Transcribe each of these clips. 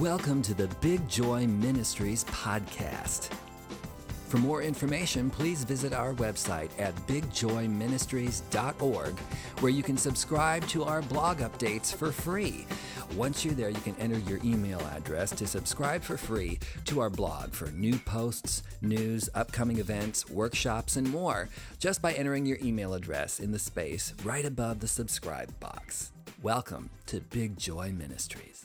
Welcome to the Big Joy Ministries podcast. For more information, please visit our website at bigjoyministries.org, where you can subscribe to our blog updates for free. Once you're there, you can enter your email address to subscribe for free to our blog for new posts, news, upcoming events, workshops, and more, just by entering your email address in the space right above the subscribe box. Welcome to Big Joy Ministries.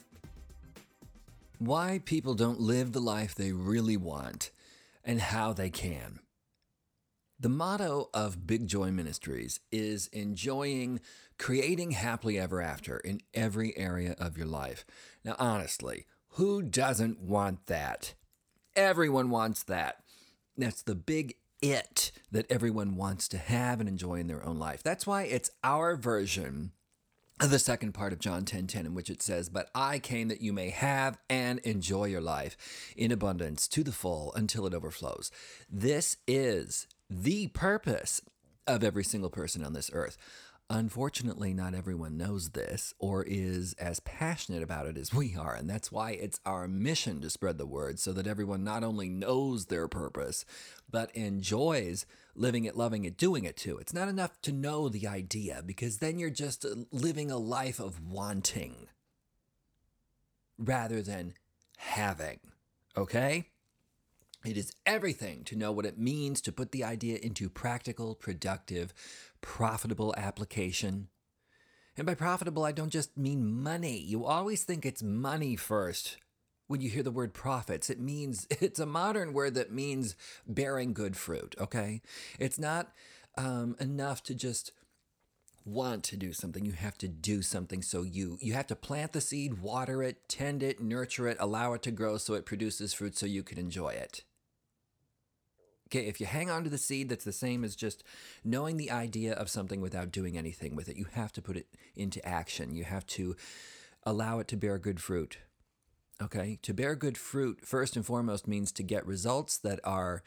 Why people don't live the life they really want and how they can. The motto of Big Joy Ministries is enjoying creating happily ever after in every area of your life. Now, honestly, who doesn't want that? Everyone wants that. That's the big it that everyone wants to have and enjoy in their own life. That's why it's our version the second part of John 10:10 10, 10, in which it says, "But I came that you may have and enjoy your life in abundance to the full until it overflows." This is the purpose of every single person on this earth. Unfortunately, not everyone knows this or is as passionate about it as we are, and that's why it's our mission to spread the word so that everyone not only knows their purpose, but enjoys living it, loving it, doing it too. It's not enough to know the idea because then you're just living a life of wanting rather than having. Okay? It is everything to know what it means to put the idea into practical, productive, profitable application. And by profitable, I don't just mean money. You always think it's money first when you hear the word profits. It means, it's a modern word that means bearing good fruit, okay? It's not um, enough to just want to do something you have to do something so you you have to plant the seed water it tend it nurture it allow it to grow so it produces fruit so you can enjoy it Okay, if you hang on to the seed, that's the same as just knowing the idea of something without doing anything with it. You have to put it into action. You have to allow it to bear good fruit. Okay, to bear good fruit, first and foremost, means to get results that are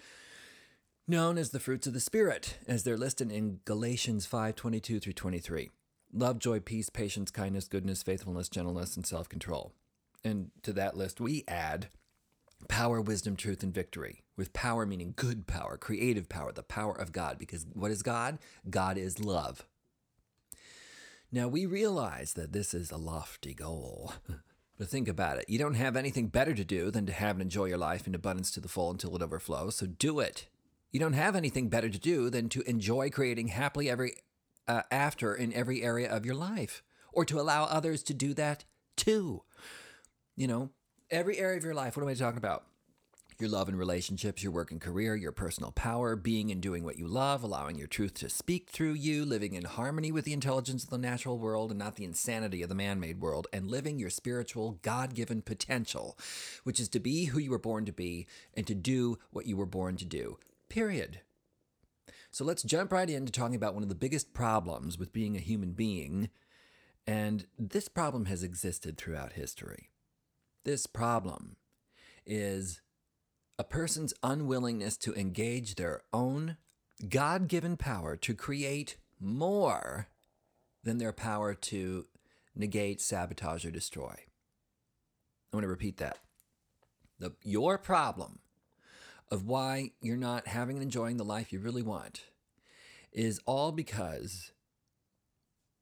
known as the fruits of the Spirit, as they're listed in Galatians 5 22 through 23. Love, joy, peace, patience, kindness, goodness, faithfulness, gentleness, and self control. And to that list, we add power, wisdom, truth, and victory. With power meaning good power, creative power, the power of God. Because what is God? God is love. Now we realize that this is a lofty goal. But think about it. You don't have anything better to do than to have and enjoy your life in abundance to the full until it overflows. So do it. You don't have anything better to do than to enjoy creating happily every uh, after in every area of your life, or to allow others to do that too. You know, every area of your life. What am I talking about? Your love and relationships, your work and career, your personal power, being and doing what you love, allowing your truth to speak through you, living in harmony with the intelligence of the natural world and not the insanity of the man made world, and living your spiritual, God given potential, which is to be who you were born to be and to do what you were born to do. Period. So let's jump right into talking about one of the biggest problems with being a human being. And this problem has existed throughout history. This problem is a person's unwillingness to engage their own God given power to create more than their power to negate, sabotage, or destroy. I want to repeat that. The, your problem of why you're not having and enjoying the life you really want is all because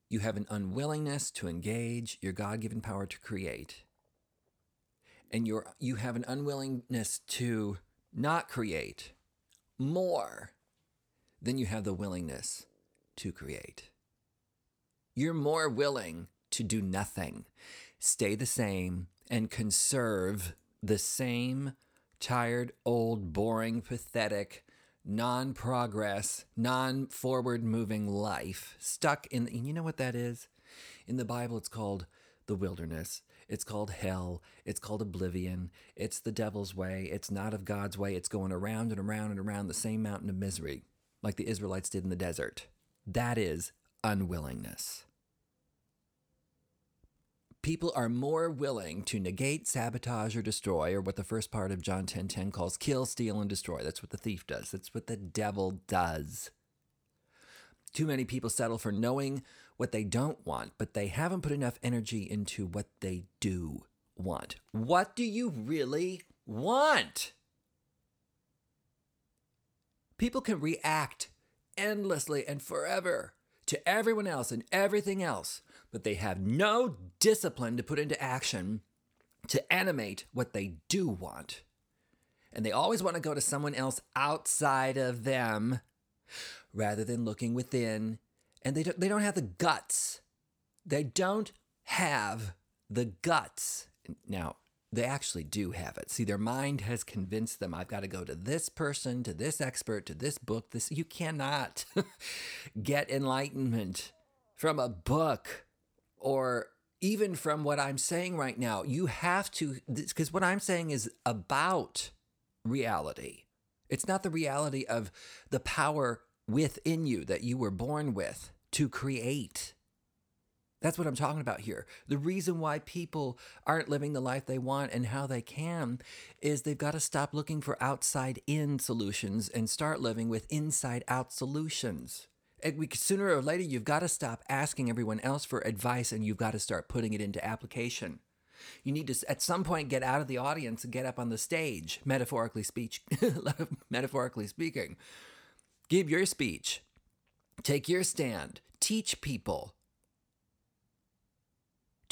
you have an unwillingness to engage your God given power to create and you're you have an unwillingness to not create more than you have the willingness to create. You're more willing to do nothing, stay the same, and conserve the same tired, old, boring, pathetic, non progress, non forward moving life stuck in. And you know what that is? In the Bible, it's called the wilderness. It's called hell. It's called oblivion. It's the devil's way. It's not of God's way. It's going around and around and around the same mountain of misery, like the Israelites did in the desert. That is unwillingness. People are more willing to negate, sabotage, or destroy, or what the first part of John 10:10 10, 10 calls kill, steal, and destroy. That's what the thief does. That's what the devil does. Too many people settle for knowing what they don't want, but they haven't put enough energy into what they do want? What do you really want? People can react endlessly and forever to everyone else and everything else, but they have no discipline to put into action to animate what they do want. And they always want to go to someone else outside of them rather than looking within. And they don't, they don't have the guts. They don't have the guts. Now, they actually do have it. See, their mind has convinced them I've got to go to this person, to this expert, to this book. This you cannot get enlightenment from a book or even from what I'm saying right now. You have to because what I'm saying is about reality. It's not the reality of the power within you that you were born with to create. That's what I'm talking about here. The reason why people aren't living the life they want and how they can is they've got to stop looking for outside in solutions and start living with inside out solutions. We, sooner or later, you've got to stop asking everyone else for advice and you've got to start putting it into application. You need to, at some point, get out of the audience and get up on the stage, metaphorically speech, metaphorically speaking. Give your speech. Take your stand. Teach people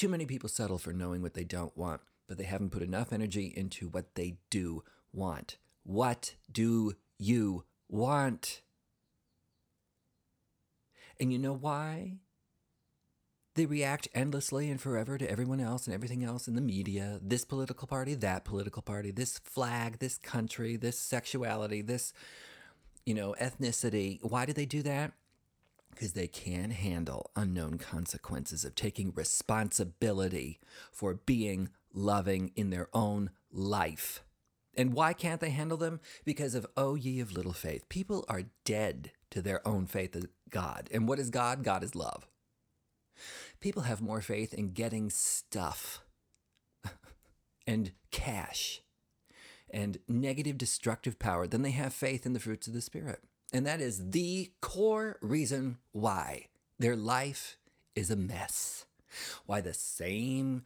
too many people settle for knowing what they don't want, but they haven't put enough energy into what they do want. What do you want? And you know why? They react endlessly and forever to everyone else and everything else in the media this political party, that political party, this flag, this country, this sexuality, this, you know, ethnicity. Why do they do that? because they can handle unknown consequences of taking responsibility for being loving in their own life. And why can't they handle them? Because of, oh, ye of little faith. People are dead to their own faith of God. And what is God? God is love. People have more faith in getting stuff and cash and negative destructive power than they have faith in the fruits of the Spirit. And that is the core reason why their life is a mess. Why the same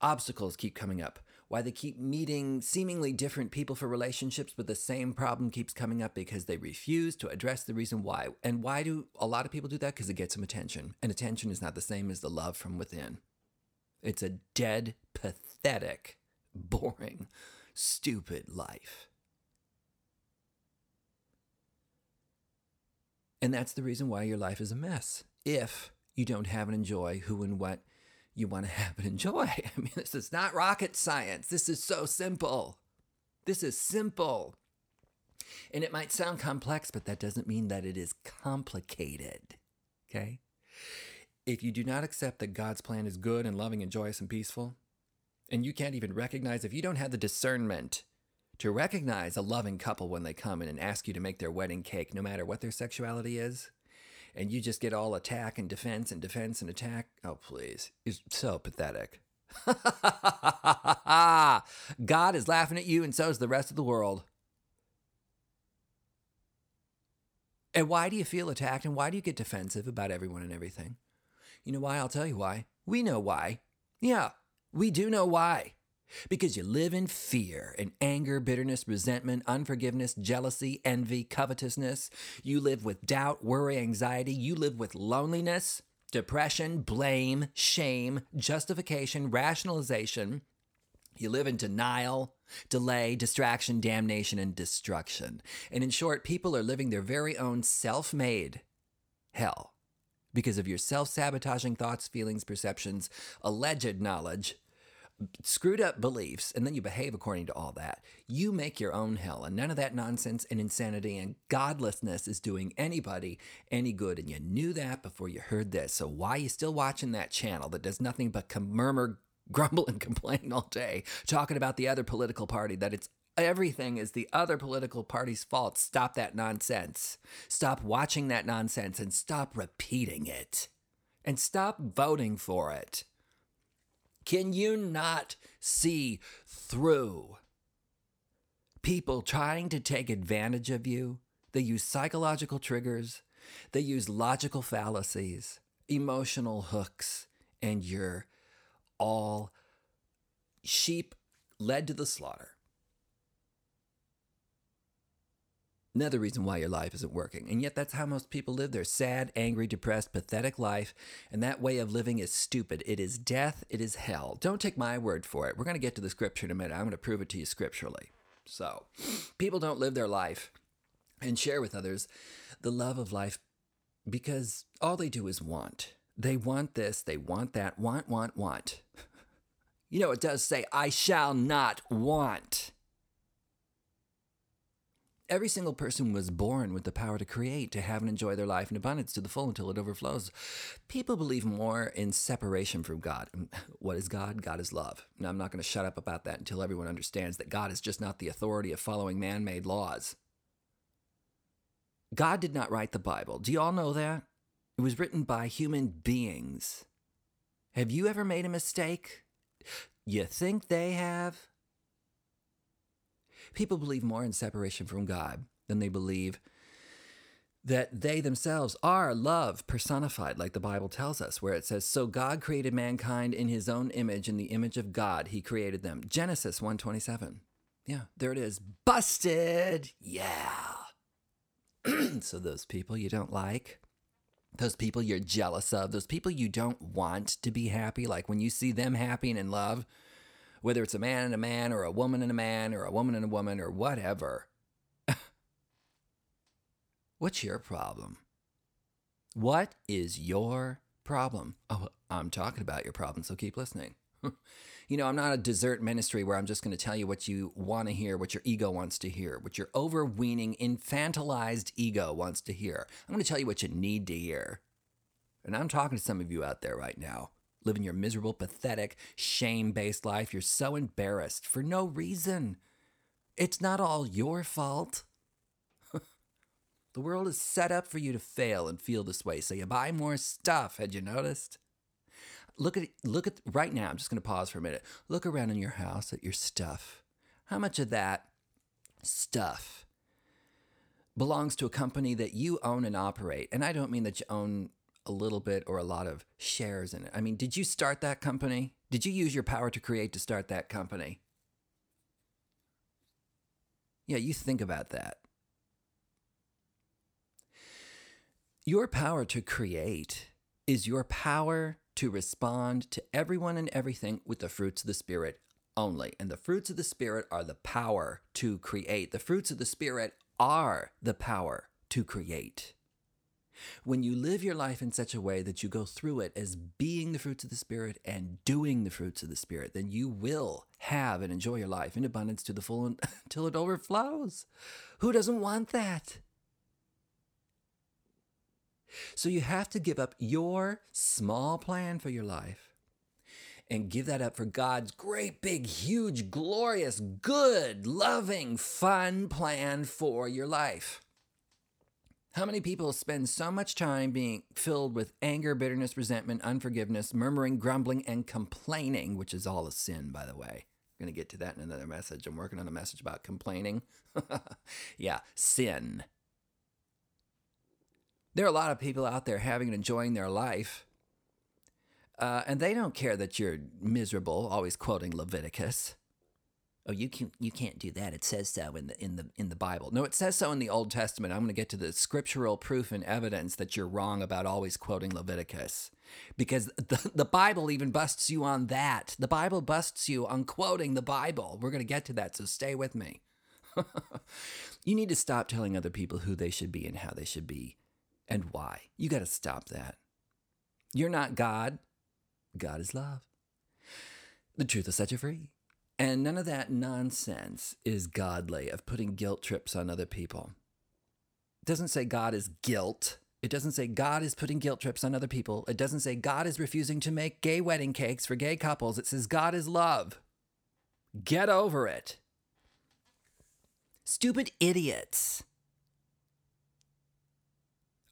obstacles keep coming up. Why they keep meeting seemingly different people for relationships, but the same problem keeps coming up because they refuse to address the reason why. And why do a lot of people do that? Because it gets them attention. And attention is not the same as the love from within. It's a dead, pathetic, boring, stupid life. And that's the reason why your life is a mess. If you don't have and enjoy who and what you want to have and enjoy. I mean, this is not rocket science. This is so simple. This is simple. And it might sound complex, but that doesn't mean that it is complicated. Okay? If you do not accept that God's plan is good and loving and joyous and peaceful, and you can't even recognize, if you don't have the discernment to recognize a loving couple when they come in and ask you to make their wedding cake, no matter what their sexuality is, and you just get all attack and defense and defense and attack. Oh, please. It's so pathetic. God is laughing at you, and so is the rest of the world. And why do you feel attacked and why do you get defensive about everyone and everything? You know why? I'll tell you why. We know why. Yeah, we do know why. Because you live in fear and anger, bitterness, resentment, unforgiveness, jealousy, envy, covetousness. You live with doubt, worry, anxiety. You live with loneliness, depression, blame, shame, justification, rationalization. You live in denial, delay, distraction, damnation, and destruction. And in short, people are living their very own self made hell because of your self sabotaging thoughts, feelings, perceptions, alleged knowledge, screwed up beliefs and then you behave according to all that, you make your own hell. And none of that nonsense and insanity and godlessness is doing anybody any good. And you knew that before you heard this. So why are you still watching that channel that does nothing but murmur, grumble, and complain all day, talking about the other political party that it's everything is the other political party's fault. Stop that nonsense. Stop watching that nonsense and stop repeating it. And stop voting for it. Can you not see through people trying to take advantage of you? They use psychological triggers, they use logical fallacies, emotional hooks, and you're all sheep led to the slaughter. Another reason why your life isn't working. And yet, that's how most people live their sad, angry, depressed, pathetic life. And that way of living is stupid. It is death. It is hell. Don't take my word for it. We're going to get to the scripture in a minute. I'm going to prove it to you scripturally. So, people don't live their life and share with others the love of life because all they do is want. They want this, they want that, want, want, want. You know, it does say, I shall not want. Every single person was born with the power to create, to have and enjoy their life in abundance to the full until it overflows. People believe more in separation from God. Um, what is God? God is love. Now, I'm not going to shut up about that until everyone understands that God is just not the authority of following man made laws. God did not write the Bible. Do you all know that? It was written by human beings. Have you ever made a mistake? You think they have? People believe more in separation from God than they believe that they themselves are love personified, like the Bible tells us, where it says, So God created mankind in his own image, in the image of God, he created them. Genesis 127. Yeah, there it is. Busted. Yeah. so those people you don't like, those people you're jealous of, those people you don't want to be happy, like when you see them happy and in love, whether it's a man and a man, or a woman and a man, or a woman and a woman, or whatever. What's your problem? What is your problem? Oh, I'm talking about your problem, so keep listening. you know, I'm not a dessert ministry where I'm just going to tell you what you want to hear, what your ego wants to hear, what your overweening, infantilized ego wants to hear. I'm going to tell you what you need to hear. And I'm talking to some of you out there right now living your miserable, pathetic, shame based life. You're so embarrassed for no reason. It's not all your fault. the world is set up for you to fail and feel this way, so you buy more stuff. Had you noticed? Look at look at right now. I'm just going to pause for a minute. Look around in your house at your stuff. How much of that stuff belongs to a company that you own and operate? And I don't mean that you own a little bit or a lot of shares in it. I mean, did you start that company? Did you use your power to create to start that company? Yeah, you think about that. Your power to create is your power to respond to everyone and everything with the fruits of the Spirit only. And the fruits of the Spirit are the power to create. The fruits of the Spirit are the power to create. When you live your life in such a way that you go through it as being the fruits of the Spirit and doing the fruits of the Spirit, then you will have and enjoy your life in abundance to the full until it overflows. Who doesn't want that? So you have to give up your small plan for your life and give that up for God's great, big, huge, glorious, good, loving, fun plan for your life. How many people spend so much time being filled with anger, bitterness, resentment, unforgiveness, murmuring, grumbling, and complaining, which is all a sin, by the way? I'm going to get to that in another message. I'm working on a message about complaining. yeah, sin. There are a lot of people out there having and enjoying their life, uh, and they don't care that you're miserable, always quoting Leviticus oh you can you can't do that. It says so in the in the in the bible. No it says so in the old testament. I'm going to get to the scriptural proof and evidence that you're wrong about always quoting leviticus. Because the, the bible even busts you on that. The bible busts you on quoting the bible. We're going to get to that so stay with me. You need to stop telling other people who they should be and how they should be and why. You got to stop that. You're not god. God is love. The truth will set you free and none of that nonsense is godly of putting guilt trips on other people. It doesn't say God is guilt. It doesn't say God is putting guilt trips on other people. It doesn't say God is refusing to make gay wedding cakes for gay couples. It says God is love. Get over it. Stupid idiots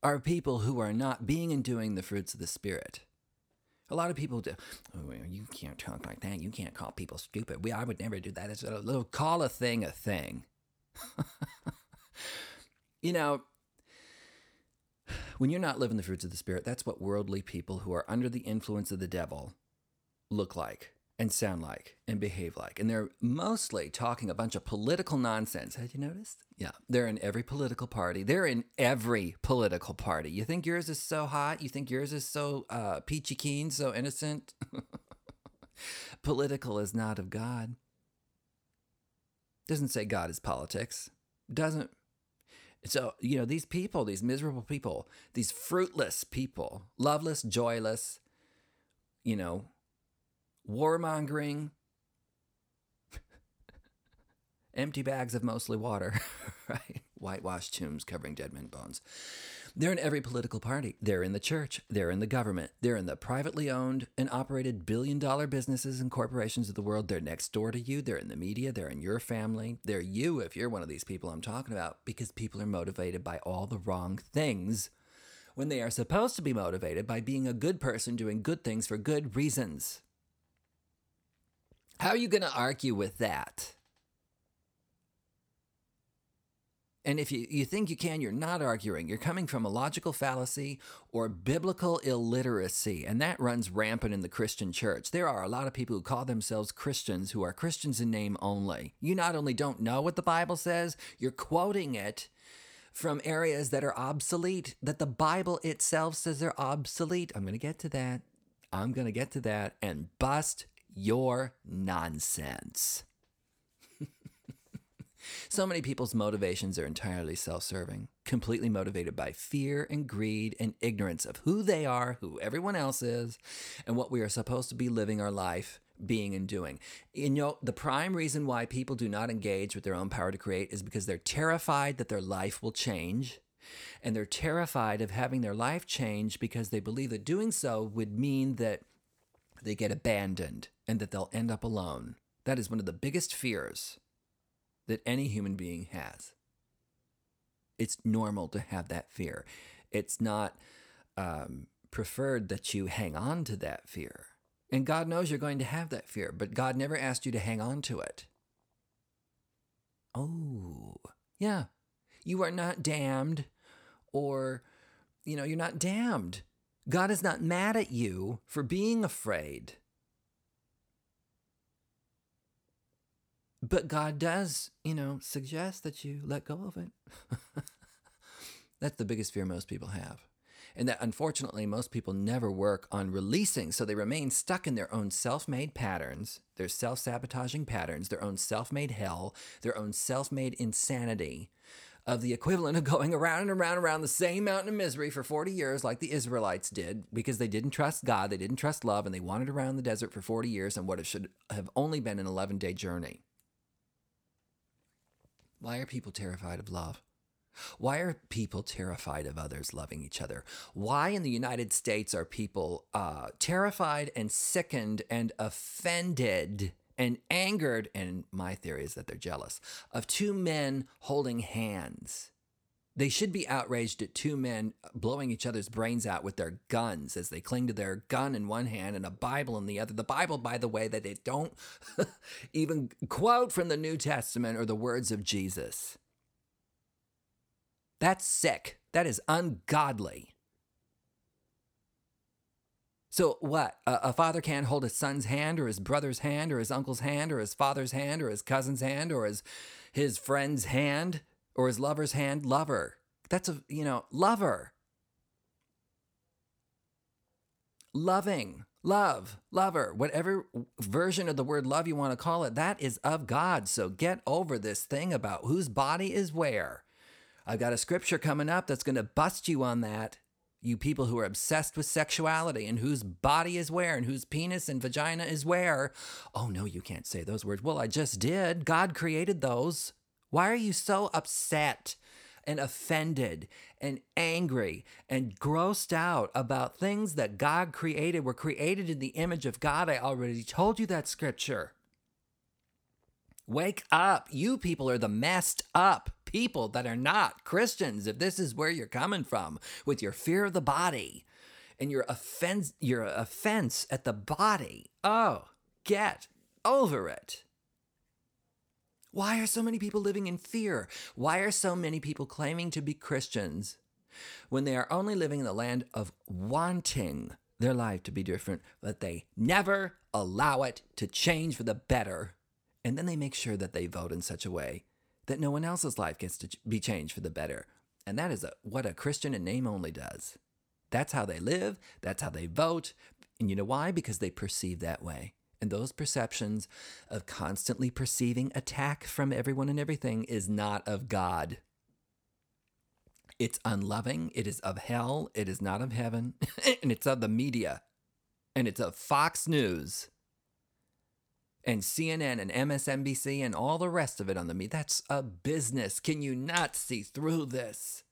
are people who are not being and doing the fruits of the Spirit. A lot of people do. Oh, you can't talk like that. You can't call people stupid. We, I would never do that. It's a little call a thing a thing. you know, when you're not living the fruits of the Spirit, that's what worldly people who are under the influence of the devil look like. And sound like and behave like. And they're mostly talking a bunch of political nonsense. Had you noticed? Yeah. They're in every political party. They're in every political party. You think yours is so hot? You think yours is so uh, peachy keen, so innocent? Political is not of God. Doesn't say God is politics. Doesn't. So, you know, these people, these miserable people, these fruitless people, loveless, joyless, you know, warmongering, empty bags of mostly water, right? Whitewashed tombs covering dead men's bones. They're in every political party. They're in the church. They're in the government. They're in the privately owned and operated billion dollar businesses and corporations of the world. They're next door to you. They're in the media. They're in your family. They're you if you're one of these people I'm talking about because people are motivated by all the wrong things when they are supposed to be motivated by being a good person doing good things for good reasons. How are you going to argue with that? And if you, you think you can, you're not arguing. You're coming from a logical fallacy or biblical illiteracy, and that runs rampant in the Christian church. There are a lot of people who call themselves Christians who are Christians in name only. You not only don't know what the Bible says, you're quoting it from areas that are obsolete, that the Bible itself says they're obsolete. I'm going to get to that. I'm going to get to that and bust your nonsense. So many people's motivations are entirely self serving, completely motivated by fear and greed and ignorance of who they are, who everyone else is, and what we are supposed to be living our life being and doing. You know, the prime reason why people do not engage with their own power to create is because they're terrified that their life will change. And they're terrified of having their life change because they believe that doing so would mean that they get abandoned and that they'll end up alone. That is one of the biggest fears that any human being has. It's normal to have that fear. It's not um, preferred that you hang on to that fear. And God knows you're going to have that fear, but God never asked you to hang on to it. Oh, yeah. You are not damned, or, you know, you're not damned. God is not mad at you for being afraid. But God does, you know, suggest that you let go of it. That's the biggest fear most people have. And that unfortunately, most people never work on releasing. So they remain stuck in their own self made patterns, their self sabotaging patterns, their own self made hell, their own self made insanity of the equivalent of going around and around and around the same mountain of misery for 40 years, like the Israelites did, because they didn't trust God, they didn't trust love, and they wandered around the desert for 40 years on what it should have only been an 11 day journey. Why are people terrified of love? Why are people terrified of others loving each other? Why in the United States are people uh, terrified and sickened and offended and angered? And my theory is that they're jealous of two men holding hands they should be outraged at two men blowing each other's brains out with their guns as they cling to their gun in one hand and a Bible in the other. The Bible, by the way, that they don't even quote from the New Testament or the words of Jesus. That's sick. That is ungodly. So, what? A, a, father can't hold his son's hand or his brother's hand or his uncle's hand or his father's hand or his cousin's hand or his, his friend's hand or his lover's hand, lover. That's a, you know, lover. Loving, love, lover, whatever version of the word love you want to call it, that is of God. So get over this thing about whose body is where. I've got a scripture coming up that's going to bust you on that. You people who are obsessed with sexuality and whose body is where and whose penis and vagina is where. Oh, no, you can't say those words. Well, I just did. God created those. Why are you so upset and offended and angry and grossed out about things that God created, were created in the image of God? I already told you that scripture. Wake up. You people are the messed up people that are not Christians. If this is where you're coming from with your fear of the body and your offense, your offense at the body. Oh, get over it. Why are so many people living in fear? Why are so many people claiming to be Christians when they are only living in the land of wanting their life to be different, but they never allow it to change for the better. And then they make sure that they vote in such a way that no one else's life gets to be changed for the better. And that is a, what a Christian in name only does. That's how they live, that's how they vote. And you know why? Because they perceive that way. And those perceptions of constantly perceiving attack from everyone and everything is not of God. It's unloving. It is of hell. It is not of heaven. and it's of the media. And it's of Fox News and CNN and MSNBC and all the rest of it on the media. That's a business. Can you not see through this?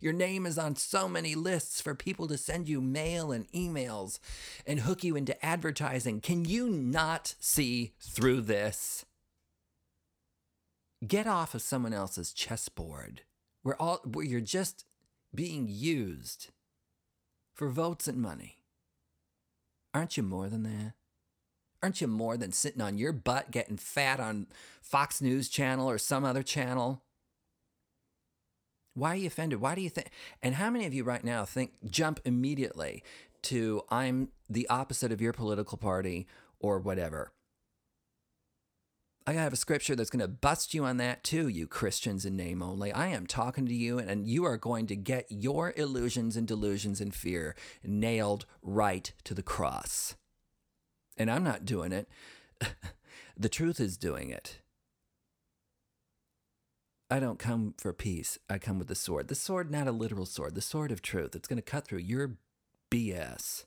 Your name is on so many lists for people to send you mail and emails and hook you into advertising. Can you not see through this? Get off of someone else's chessboard where all where you're just being used for votes and money. Aren't you more than that? Aren't you more than sitting on your butt getting fat on Fox News channel or some other channel? Why are you offended? Why do you think? And how many of you right now think, jump immediately to, I'm the opposite of your political party or whatever? I have a scripture that's going to bust you on that too, you Christians in name only. I am talking to you, and you are going to get your illusions and delusions and fear nailed right to the cross. And I'm not doing it, the truth is doing it. I don't come for peace. I come with the sword. The sword, not a literal sword, the sword of truth. It's going to cut through your BS.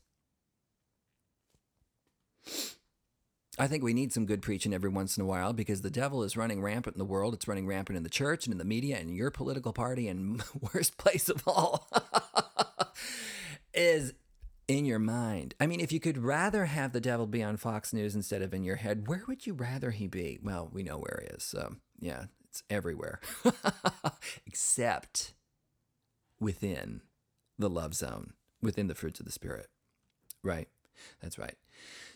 I think we need some good preaching every once in a while because the devil is running rampant in the world. It's running rampant in the church and in the media and your political party. And worst place of all is in your mind. I mean, if you could rather have the devil be on Fox News instead of in your head, where would you rather he be? Well, we know where he is. So, yeah, it's everywhere, except within the love zone, within the fruits of the Spirit. Right? That's right.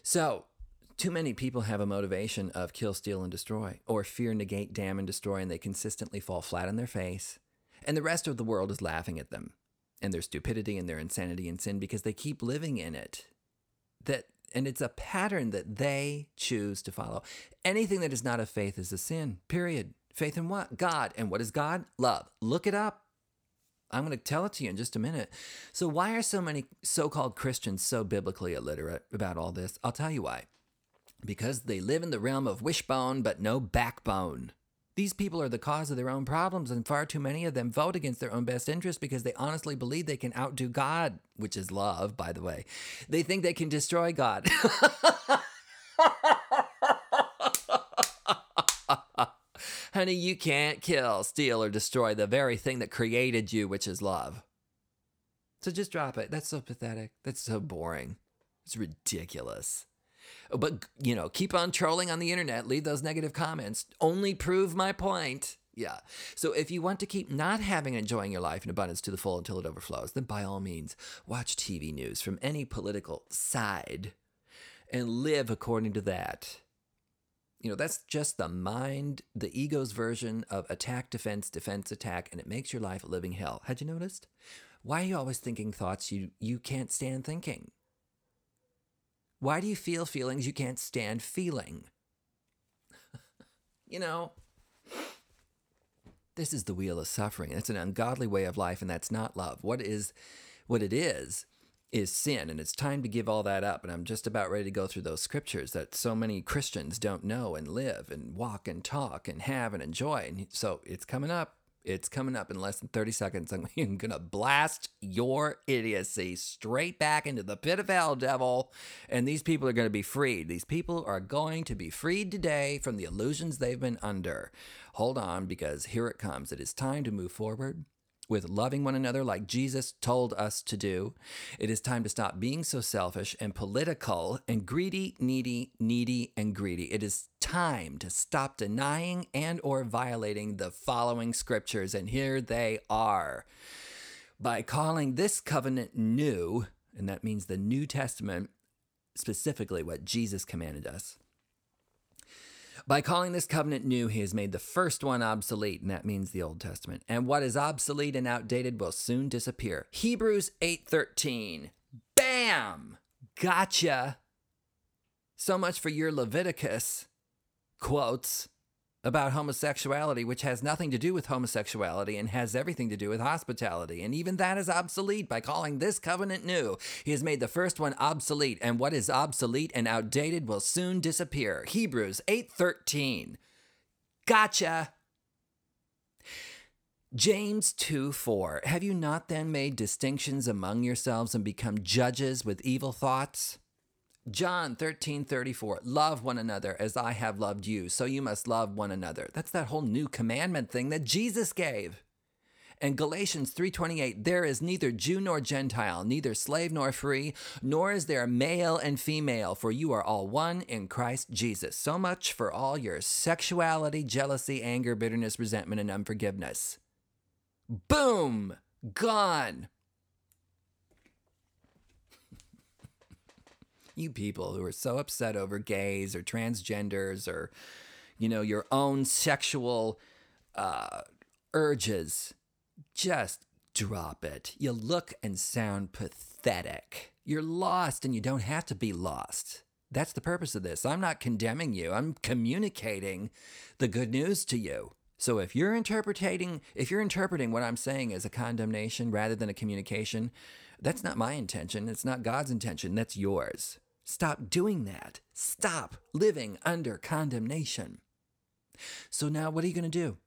So, too many people have a motivation of kill, steal, and destroy, or fear, negate, damn, and destroy, and they consistently fall flat on their face. And the rest of the world is laughing at them and their stupidity and their insanity and sin because they keep living in it. That and it's a pattern that they choose to follow. Anything that is not of faith is a sin. Period. Faith in what? God. And what is God? Love. Look it up. I'm going to tell it to you in just a minute. So, why are so many so called Christians so biblically illiterate about all this? I'll tell you why. Because they live in the realm of wishbone but no backbone. These people are the cause of their own problems, and far too many of them vote against their own best interest because they honestly believe they can outdo God, which is love, by the way. They think they can destroy God. Honey, you can't kill, steal, or destroy the very thing that created you, which is love. So just drop it. That's so pathetic. That's so boring. It's ridiculous. Oh, but, you know, keep on trolling on the internet, leave those negative comments. Only prove my point. Yeah. So if you want to keep not having enjoying your life in abundance to the full until it overflows, then by all means, watch TV news from any political side and live according to that. You know, that's just the mind, the ego's version of attack, defense, defense, attack, and it makes your life a living hell. Had you noticed? Why are you always thinking thoughts you, you can't stand thinking? Why do you feel feelings you can't stand feeling? you know, this is the wheel of suffering. It's an ungodly way of life, and that's not love. What is what it is is sin, and it's time to give all that up. And I'm just about ready to go through those scriptures that so many Christians don't know and live and walk and talk and have and enjoy. And so it's coming up. It's coming up in less than 30 seconds. I'm going to blast your idiocy straight back into the pit of hell, devil. And these people are going to be freed. These people are going to be freed today from the illusions they've been under. Hold on, because here it comes. It is time to move forward with loving one another like Jesus told us to do. It is time to stop being so selfish and political and greedy, needy, needy and greedy. It is time to stop denying and or violating the following scriptures and here they are. By calling this covenant new, and that means the New Testament, specifically what Jesus commanded us. By calling this covenant new, he has made the first one obsolete, and that means the Old Testament. And what is obsolete and outdated will soon disappear. Hebrews 8:13. Bam! Gotcha. So much for your Leviticus quotes about homosexuality, which has nothing to do with homosexuality and has everything to do with hospitality. And even that is obsolete by calling this covenant new. He has made the first one obsolete, and what is obsolete and outdated will soon disappear. Hebrews 8:13. Gotcha. James 2 4. Have you not then made distinctions among yourselves and become judges with evil thoughts? John 13, 34, love one another as I have loved you, so you must love one another. That's that whole new commandment thing that Jesus gave. And Galatians 3:28 there is neither Jew nor Gentile neither slave nor free nor is there male and female for you are all one in Christ Jesus. So much for all your sexuality, jealousy, anger, bitterness, resentment and unforgiveness. Boom, gone. You people who are so upset over gays or transgenders or, you know, your own sexual uh, urges, just drop it. You look and sound pathetic. You're lost and you don't have to be lost. That's the purpose of this. I'm not condemning you, I'm communicating the good news to you. So if you're interpreting if you're interpreting what I'm saying as a condemnation rather than a communication, that's not my intention. It's not God's intention. That's yours. Stop doing that. Stop living under condemnation. So now what are you going to do?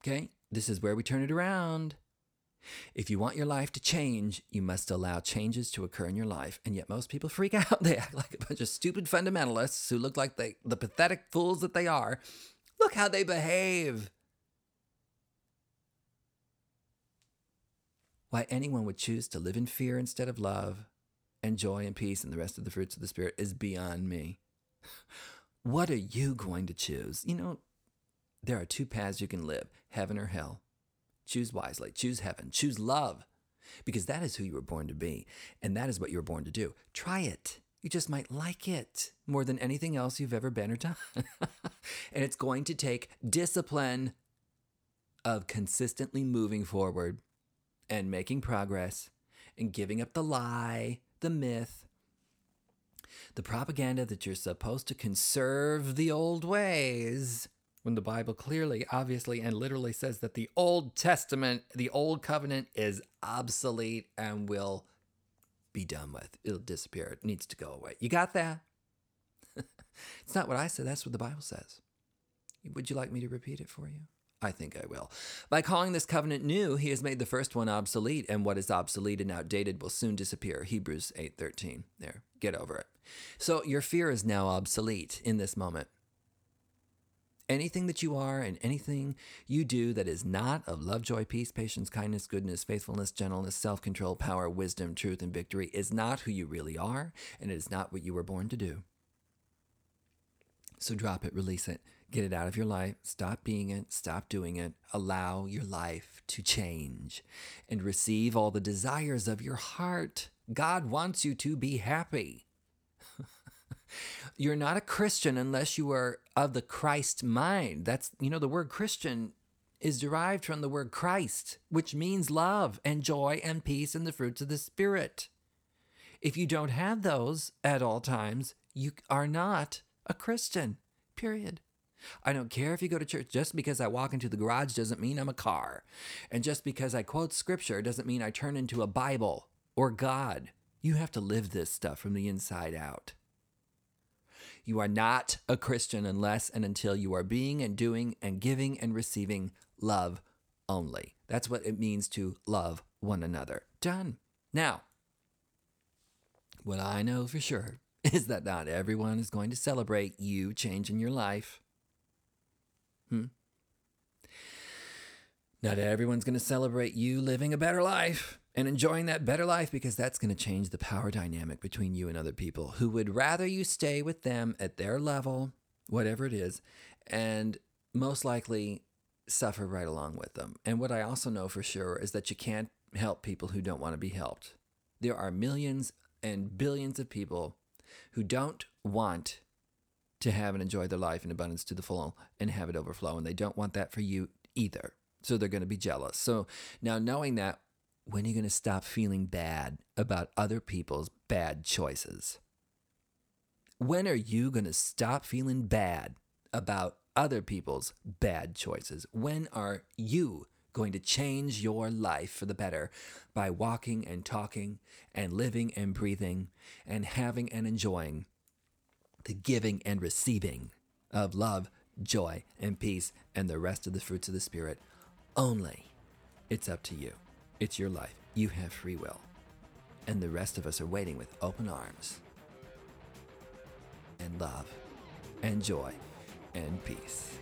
Okay? This is where we turn it around. If you want your life to change, you must allow changes to occur in your life. And yet most people freak out. They act like a bunch of stupid fundamentalists who look like they, the pathetic fools that they are. Look how they behave. Why anyone would choose to live in fear instead of love and joy and peace and the rest of the fruits of the Spirit is beyond me. What are you going to choose? You know, there are two paths you can live heaven or hell. Choose wisely, choose heaven, choose love, because that is who you were born to be, and that is what you were born to do. Try it. You just might like it more than anything else you've ever been or done. and it's going to take discipline of consistently moving forward and making progress and giving up the lie the myth, the propaganda that you're supposed to conserve the old ways, when the Bible clearly, obviously, and literally says that the Old Testament, the Old Covenant is obsolete and will be done with. It'll disappear. It needs to go away. You got that? it's not what I said, that's what the Bible says. Would you like me to repeat it for you? I think I will. By calling this covenant new, he has made the first one obsolete, and what is obsolete and outdated will soon disappear. Hebrews 8:13. There, get over it. So your fear is now obsolete in this moment. Anything that you are and anything you do that is not of love, joy, peace, patience, kindness, goodness, faithfulness, gentleness, self control, power, wisdom, truth, and victory is not who you really are, and it is not what you were born to do. So drop it, release it, Get it out of your life. Stop being it. Stop doing it. Allow your life to change and receive all the desires of your heart. God wants you to be happy. You're not a Christian unless you are of the Christ mind. That's, you know, the word Christian is derived from the word Christ, which means love and joy and peace and the fruits of the Spirit. If you don't have those at all times, you are not a Christian, period. I don't care if you go to church. Just because I walk into the garage doesn't mean I'm a car. And just because I quote scripture doesn't mean I turn into a Bible or God. You have to live this stuff from the inside out. You are not a Christian unless and until you are being and doing and giving and receiving love only. That's what it means to love one another. Done. Now, what I know for sure is that not everyone is going to celebrate you changing your life. Hmm? Not everyone's going to celebrate you living a better life and enjoying that better life because that's going to change the power dynamic between you and other people who would rather you stay with them at their level, whatever it is, and most likely suffer right along with them. And what I also know for sure is that you can't help people who don't want to be helped. There are millions and billions of people who don't want to have and enjoy their life in abundance to the full and have it overflow. And they don't want that for you either. So they're going to be jealous. So now knowing that, when are you going to stop feeling bad about other people's bad choices? When are you going to stop feeling bad about other people's bad choices? When are you going to change your life for the better by walking and talking and living and breathing and having and enjoying the giving and receiving of love, joy, and peace and the rest of the fruits of the Spirit? Only it's up to you. It's your life. You have free will. And the rest of us are waiting with open arms and love and joy and peace.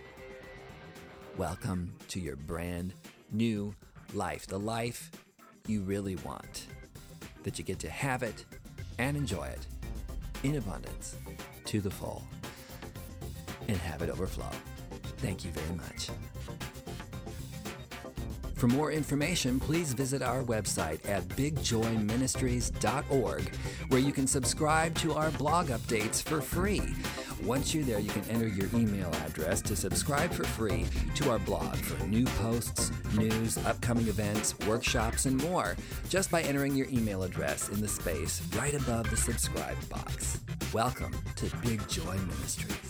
Welcome to your brand new life, the life you really want, that you get to have it and enjoy it in abundance to the full and have it overflow. Thank you very much. For more information, please visit our website at bigjoyministries.org, where you can subscribe to our blog updates for free. Once you're there, you can enter your email address to subscribe for free to our blog for new posts, news, upcoming events, workshops, and more, just by entering your email address in the space right above the subscribe box. Welcome to Big Joy Ministries.